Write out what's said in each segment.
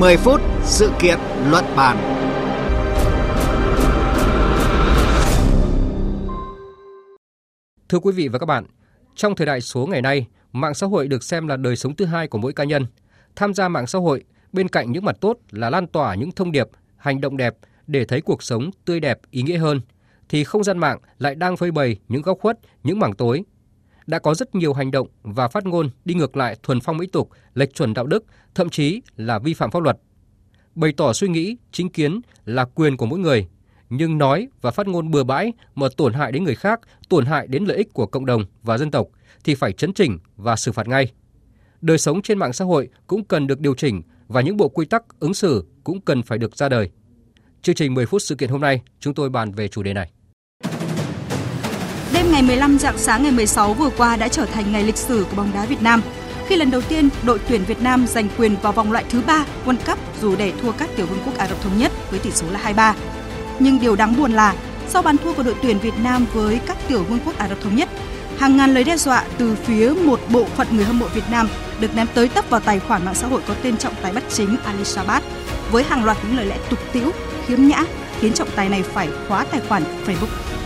10 phút sự kiện luận bàn. Thưa quý vị và các bạn, trong thời đại số ngày nay, mạng xã hội được xem là đời sống thứ hai của mỗi cá nhân. Tham gia mạng xã hội, bên cạnh những mặt tốt là lan tỏa những thông điệp, hành động đẹp để thấy cuộc sống tươi đẹp, ý nghĩa hơn, thì không gian mạng lại đang phơi bày những góc khuất, những mảng tối. Đã có rất nhiều hành động và phát ngôn đi ngược lại thuần phong mỹ tục, lệch chuẩn đạo đức, thậm chí là vi phạm pháp luật. Bày tỏ suy nghĩ, chính kiến là quyền của mỗi người, nhưng nói và phát ngôn bừa bãi mà tổn hại đến người khác, tổn hại đến lợi ích của cộng đồng và dân tộc thì phải chấn chỉnh và xử phạt ngay. Đời sống trên mạng xã hội cũng cần được điều chỉnh và những bộ quy tắc ứng xử cũng cần phải được ra đời. Chương trình 10 phút sự kiện hôm nay, chúng tôi bàn về chủ đề này. Đêm ngày 15 dạng sáng ngày 16 vừa qua đã trở thành ngày lịch sử của bóng đá Việt Nam khi lần đầu tiên đội tuyển Việt Nam giành quyền vào vòng loại thứ ba World Cup dù để thua các tiểu vương quốc Ả Rập thống nhất với tỷ số là 2-3. Nhưng điều đáng buồn là sau bàn thua của đội tuyển Việt Nam với các tiểu vương quốc Ả Rập thống nhất, hàng ngàn lời đe dọa từ phía một bộ phận người hâm mộ Việt Nam được ném tới tấp vào tài khoản mạng xã hội có tên trọng tài bắt chính Ali Sabat với hàng loạt những lời lẽ tục tĩu, khiếm nhã khiến trọng tài này phải khóa tài khoản Facebook.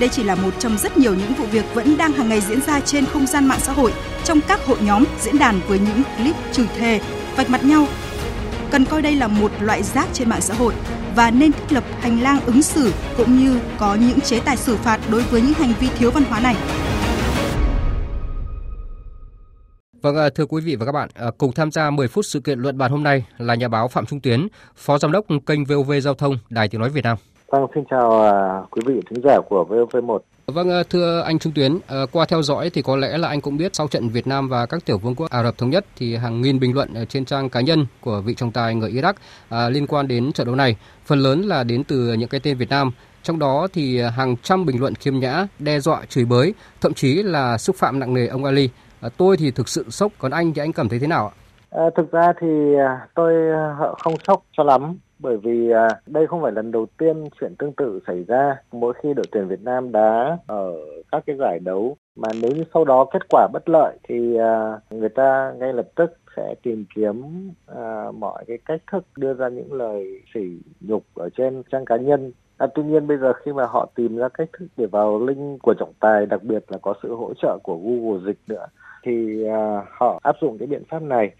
Đây chỉ là một trong rất nhiều những vụ việc vẫn đang hàng ngày diễn ra trên không gian mạng xã hội trong các hội nhóm, diễn đàn với những clip chửi thề, vạch mặt nhau. Cần coi đây là một loại rác trên mạng xã hội và nên thiết lập hành lang ứng xử cũng như có những chế tài xử phạt đối với những hành vi thiếu văn hóa này. Vâng, à, thưa quý vị và các bạn, à, cùng tham gia 10 phút sự kiện luận bàn hôm nay là nhà báo Phạm Trung Tuyến, Phó Giám đốc kênh VOV Giao thông, Đài Tiếng Nói Việt Nam. Vâng, xin chào à, quý vị thính giả của VOV1. Vâng, thưa anh Trung Tuyến, qua theo dõi thì có lẽ là anh cũng biết sau trận Việt Nam và các tiểu vương quốc Ả Rập Thống Nhất thì hàng nghìn bình luận trên trang cá nhân của vị trọng tài người Iraq liên quan đến trận đấu này, phần lớn là đến từ những cái tên Việt Nam. Trong đó thì hàng trăm bình luận khiêm nhã, đe dọa, chửi bới, thậm chí là xúc phạm nặng nề ông Ali. À, tôi thì thực sự sốc, còn anh thì anh cảm thấy thế nào ạ? À, thực ra thì à, tôi à, không sốc cho lắm bởi vì à, đây không phải lần đầu tiên chuyện tương tự xảy ra. Mỗi khi đội tuyển Việt Nam đá ở các cái giải đấu mà nếu như sau đó kết quả bất lợi thì à, người ta ngay lập tức sẽ tìm kiếm à, mọi cái cách thức đưa ra những lời sỉ nhục ở trên trang cá nhân. À, tuy nhiên bây giờ khi mà họ tìm ra cách thức để vào link của trọng tài đặc biệt là có sự hỗ trợ của Google dịch nữa thì à, họ áp dụng cái biện pháp này.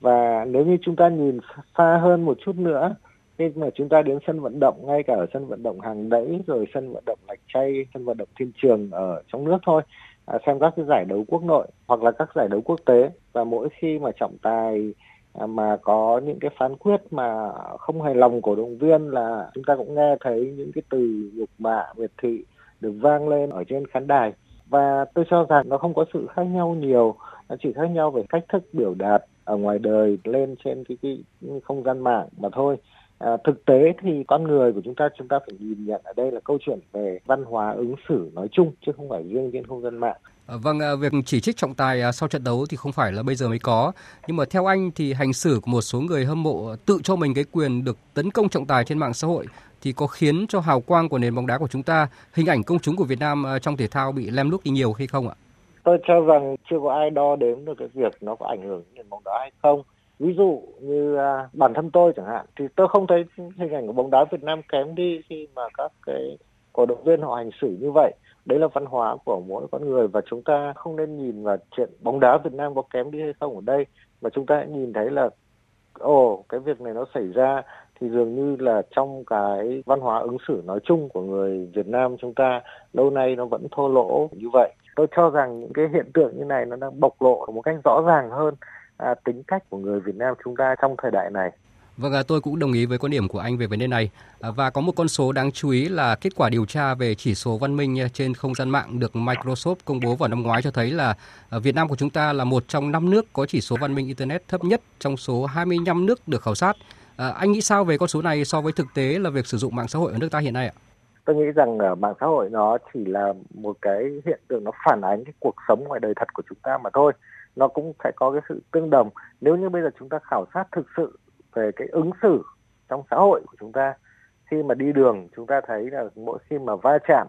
Và nếu như chúng ta nhìn xa hơn một chút nữa khi mà chúng ta đến sân vận động ngay cả ở sân vận động hàng đẫy rồi sân vận động lạch chay sân vận động thiên trường ở trong nước thôi à, xem các cái giải đấu quốc nội hoặc là các giải đấu quốc tế. Và mỗi khi mà trọng tài à, mà có những cái phán quyết mà không hài lòng cổ động viên là chúng ta cũng nghe thấy những cái từ nhục mạ miệt thị được vang lên ở trên khán đài. Và tôi cho rằng nó không có sự khác nhau nhiều nó chỉ khác nhau về cách thức biểu đạt ở ngoài đời lên trên cái, cái không gian mạng mà thôi à, thực tế thì con người của chúng ta chúng ta phải nhìn nhận ở đây là câu chuyện về văn hóa ứng xử nói chung chứ không phải riêng trên không gian mạng à, Vâng, à, việc chỉ trích trọng tài à, sau trận đấu thì không phải là bây giờ mới có. Nhưng mà theo anh thì hành xử của một số người hâm mộ tự cho mình cái quyền được tấn công trọng tài trên mạng xã hội thì có khiến cho hào quang của nền bóng đá của chúng ta, hình ảnh công chúng của Việt Nam trong thể thao bị lem lút đi nhiều hay không ạ? Tôi cho rằng chưa có ai đo đếm được cái việc nó có ảnh hưởng đến nền bóng đá hay không ví dụ như à, bản thân tôi chẳng hạn thì tôi không thấy hình ảnh của bóng đá Việt Nam kém đi khi mà các cái cổ động viên họ hành xử như vậy. Đấy là văn hóa của mỗi con người và chúng ta không nên nhìn vào chuyện bóng đá Việt Nam có kém đi hay không ở đây mà chúng ta hãy nhìn thấy là ồ cái việc này nó xảy ra thì dường như là trong cái văn hóa ứng xử nói chung của người Việt Nam chúng ta lâu nay nó vẫn thô lỗ như vậy. Tôi cho rằng những cái hiện tượng như này nó đang bộc lộ một cách rõ ràng hơn à, tính cách của người Việt Nam chúng ta trong thời đại này. Vâng, à, tôi cũng đồng ý với quan điểm của anh về vấn đề này. À, và có một con số đáng chú ý là kết quả điều tra về chỉ số văn minh trên không gian mạng được Microsoft công bố vào năm ngoái cho thấy là à, Việt Nam của chúng ta là một trong năm nước có chỉ số văn minh Internet thấp nhất trong số 25 nước được khảo sát. Anh nghĩ sao về con số này so với thực tế là việc sử dụng mạng xã hội ở nước ta hiện nay ạ? Tôi nghĩ rằng mạng xã hội nó chỉ là một cái hiện tượng nó phản ánh cái cuộc sống ngoài đời thật của chúng ta mà thôi nó cũng phải có cái sự tương đồng. Nếu như bây giờ chúng ta khảo sát thực sự về cái ứng xử trong xã hội của chúng ta khi mà đi đường chúng ta thấy là mỗi khi mà va chạm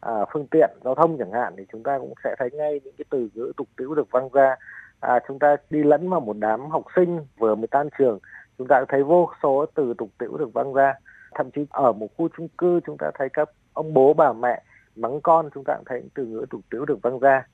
à, phương tiện giao thông chẳng hạn thì chúng ta cũng sẽ thấy ngay những cái từ ngữ tục tĩu được văng ra. À, chúng ta đi lẫn vào một đám học sinh vừa mới tan trường chúng ta thấy vô số từ tục tĩu được văng ra. Thậm chí ở một khu chung cư chúng ta thấy các ông bố bà mẹ mắng con chúng ta cũng thấy từ ngữ tục tĩu được văng ra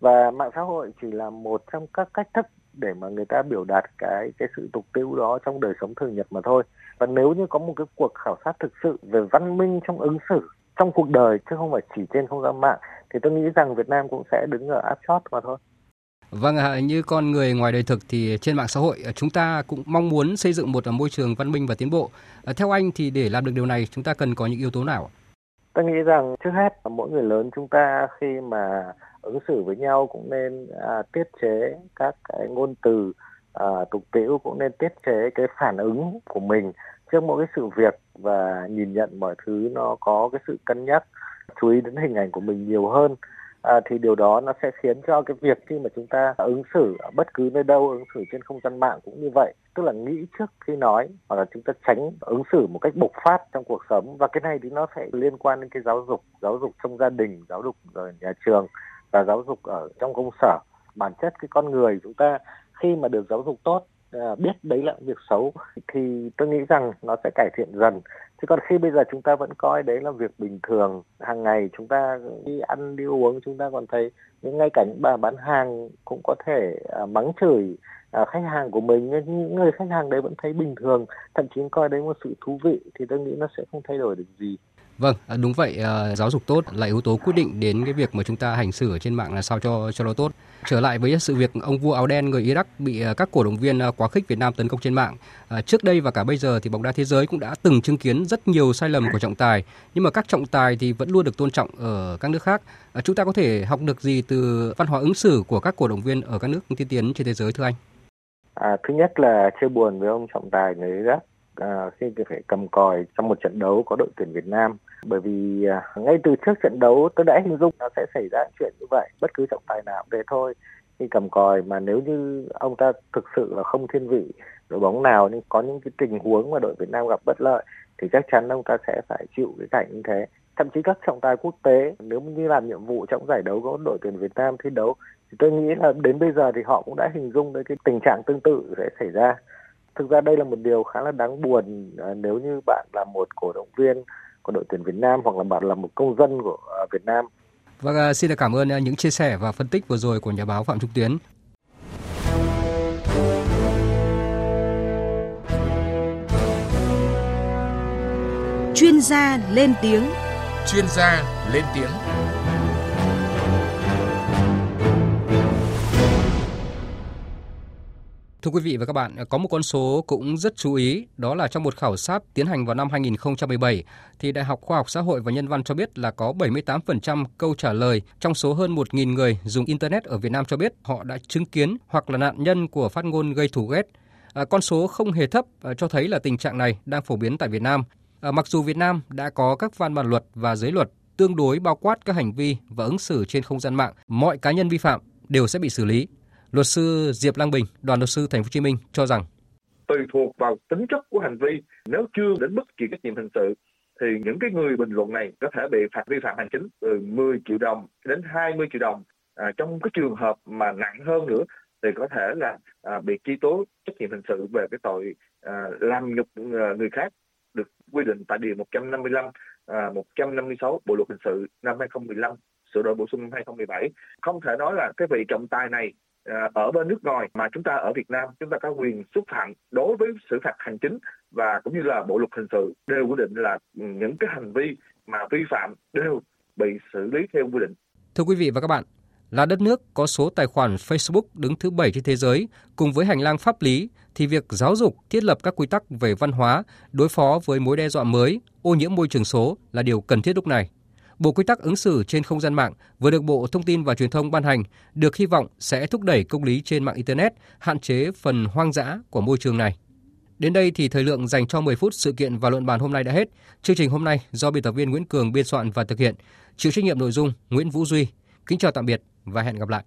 và mạng xã hội chỉ là một trong các cách thức để mà người ta biểu đạt cái cái sự tục tĩu đó trong đời sống thường nhật mà thôi và nếu như có một cái cuộc khảo sát thực sự về văn minh trong ứng xử trong cuộc đời chứ không phải chỉ trên không gian mạng thì tôi nghĩ rằng Việt Nam cũng sẽ đứng ở áp chót mà thôi. Vâng, như con người ngoài đời thực thì trên mạng xã hội chúng ta cũng mong muốn xây dựng một môi trường văn minh và tiến bộ. À, theo anh thì để làm được điều này chúng ta cần có những yếu tố nào? Tôi nghĩ rằng trước hết mỗi người lớn chúng ta khi mà ứng xử với nhau cũng nên à, tiết chế các cái ngôn từ à, tục tĩu cũng nên tiết chế cái phản ứng của mình trước mỗi cái sự việc và nhìn nhận mọi thứ nó có cái sự cân nhắc chú ý đến hình ảnh của mình nhiều hơn. À, thì điều đó nó sẽ khiến cho cái việc khi mà chúng ta ứng xử ở bất cứ nơi đâu ứng xử trên không gian mạng cũng như vậy. Tức là nghĩ trước khi nói hoặc là chúng ta tránh ứng xử một cách bộc phát trong cuộc sống. Và cái này thì nó sẽ liên quan đến cái giáo dục giáo dục trong gia đình giáo dục ở nhà trường và giáo dục ở trong công sở. Bản chất cái con người chúng ta khi mà được giáo dục tốt à, biết đấy là việc xấu thì tôi nghĩ rằng nó sẽ cải thiện dần. Chứ còn khi bây giờ chúng ta vẫn coi đấy là việc bình thường, hàng ngày chúng ta đi ăn, đi uống, chúng ta còn thấy những ngay cả những bà bán hàng cũng có thể à, mắng chửi à, khách hàng của mình, nhưng những người khách hàng đấy vẫn thấy bình thường, thậm chí coi đấy một sự thú vị thì tôi nghĩ nó sẽ không thay đổi được gì. Vâng, à, đúng vậy, à, giáo dục tốt là yếu tố quyết định đến cái việc mà chúng ta hành xử ở trên mạng là sao cho cho nó tốt. Trở lại với sự việc ông vua áo đen người Iraq bị à, các cổ động viên quá khích Việt Nam tấn công trên mạng. Trước đây và cả bây giờ thì bóng đá thế giới cũng đã từng chứng kiến rất nhiều sai lầm của trọng tài, nhưng mà các trọng tài thì vẫn luôn được tôn trọng ở các nước khác. Chúng ta có thể học được gì từ văn hóa ứng xử của các cổ động viên ở các nước tiên tiến trên thế giới thưa anh? À, thứ nhất là chưa buồn với ông trọng tài người Iraq à, khi phải cầm còi trong một trận đấu có đội tuyển Việt Nam. Bởi vì à, ngay từ trước trận đấu tôi đã hình dung nó sẽ xảy ra chuyện như vậy. Bất cứ trọng tài nào về thôi. Khi cầm còi mà nếu như ông ta thực sự là không thiên vị đội bóng nào nhưng có những cái tình huống mà đội Việt Nam gặp bất lợi thì chắc chắn ông ta sẽ phải chịu cái cảnh như thế. Thậm chí các trọng tài quốc tế nếu như làm nhiệm vụ trong giải đấu có đội tuyển Việt Nam thi đấu thì tôi nghĩ là đến bây giờ thì họ cũng đã hình dung đến cái tình trạng tương tự sẽ xảy ra thực ra đây là một điều khá là đáng buồn à, nếu như bạn là một cổ động viên của đội tuyển Việt Nam hoặc là bạn là một công dân của à, Việt Nam. Vâng, à, xin được cảm ơn những chia sẻ và phân tích vừa rồi của nhà báo Phạm Trung Tiến. Chuyên gia lên tiếng. Chuyên gia lên tiếng. Thưa quý vị và các bạn, có một con số cũng rất chú ý, đó là trong một khảo sát tiến hành vào năm 2017, thì Đại học Khoa học Xã hội và Nhân văn cho biết là có 78% câu trả lời trong số hơn 1.000 người dùng Internet ở Việt Nam cho biết họ đã chứng kiến hoặc là nạn nhân của phát ngôn gây thù ghét. À, con số không hề thấp à, cho thấy là tình trạng này đang phổ biến tại Việt Nam. À, mặc dù Việt Nam đã có các văn bản luật và giới luật tương đối bao quát các hành vi và ứng xử trên không gian mạng, mọi cá nhân vi phạm đều sẽ bị xử lý. Luật sư Diệp Lang Bình, đoàn luật sư Thành phố Hồ Chí Minh cho rằng tùy thuộc vào tính chất của hành vi, nếu chưa đến mức chịu trách nhiệm hình sự thì những cái người bình luận này có thể bị phạt vi phạm hành chính từ 10 triệu đồng đến 20 triệu đồng. À, trong cái trường hợp mà nặng hơn nữa thì có thể là à, bị truy tố trách nhiệm hình sự về cái tội à, làm nhục à, người khác được quy định tại điều 155 à, 156 Bộ luật hình sự năm 2015 sửa đổi bổ sung năm 2017. Không thể nói là cái vị trọng tài này À, ở bên nước ngoài mà chúng ta ở Việt Nam chúng ta có quyền xúc phạm đối với xử phạt hành chính và cũng như là bộ luật hình sự đều quy định là những cái hành vi mà vi phạm đều bị xử lý theo quy định. Thưa quý vị và các bạn, là đất nước có số tài khoản Facebook đứng thứ bảy trên thế giới cùng với hành lang pháp lý thì việc giáo dục thiết lập các quy tắc về văn hóa đối phó với mối đe dọa mới, ô nhiễm môi trường số là điều cần thiết lúc này. Bộ quy tắc ứng xử trên không gian mạng vừa được Bộ Thông tin và Truyền thông ban hành, được hy vọng sẽ thúc đẩy công lý trên mạng Internet, hạn chế phần hoang dã của môi trường này. Đến đây thì thời lượng dành cho 10 phút sự kiện và luận bàn hôm nay đã hết. Chương trình hôm nay do biên tập viên Nguyễn Cường biên soạn và thực hiện, chịu trách nhiệm nội dung Nguyễn Vũ Duy. Kính chào tạm biệt và hẹn gặp lại.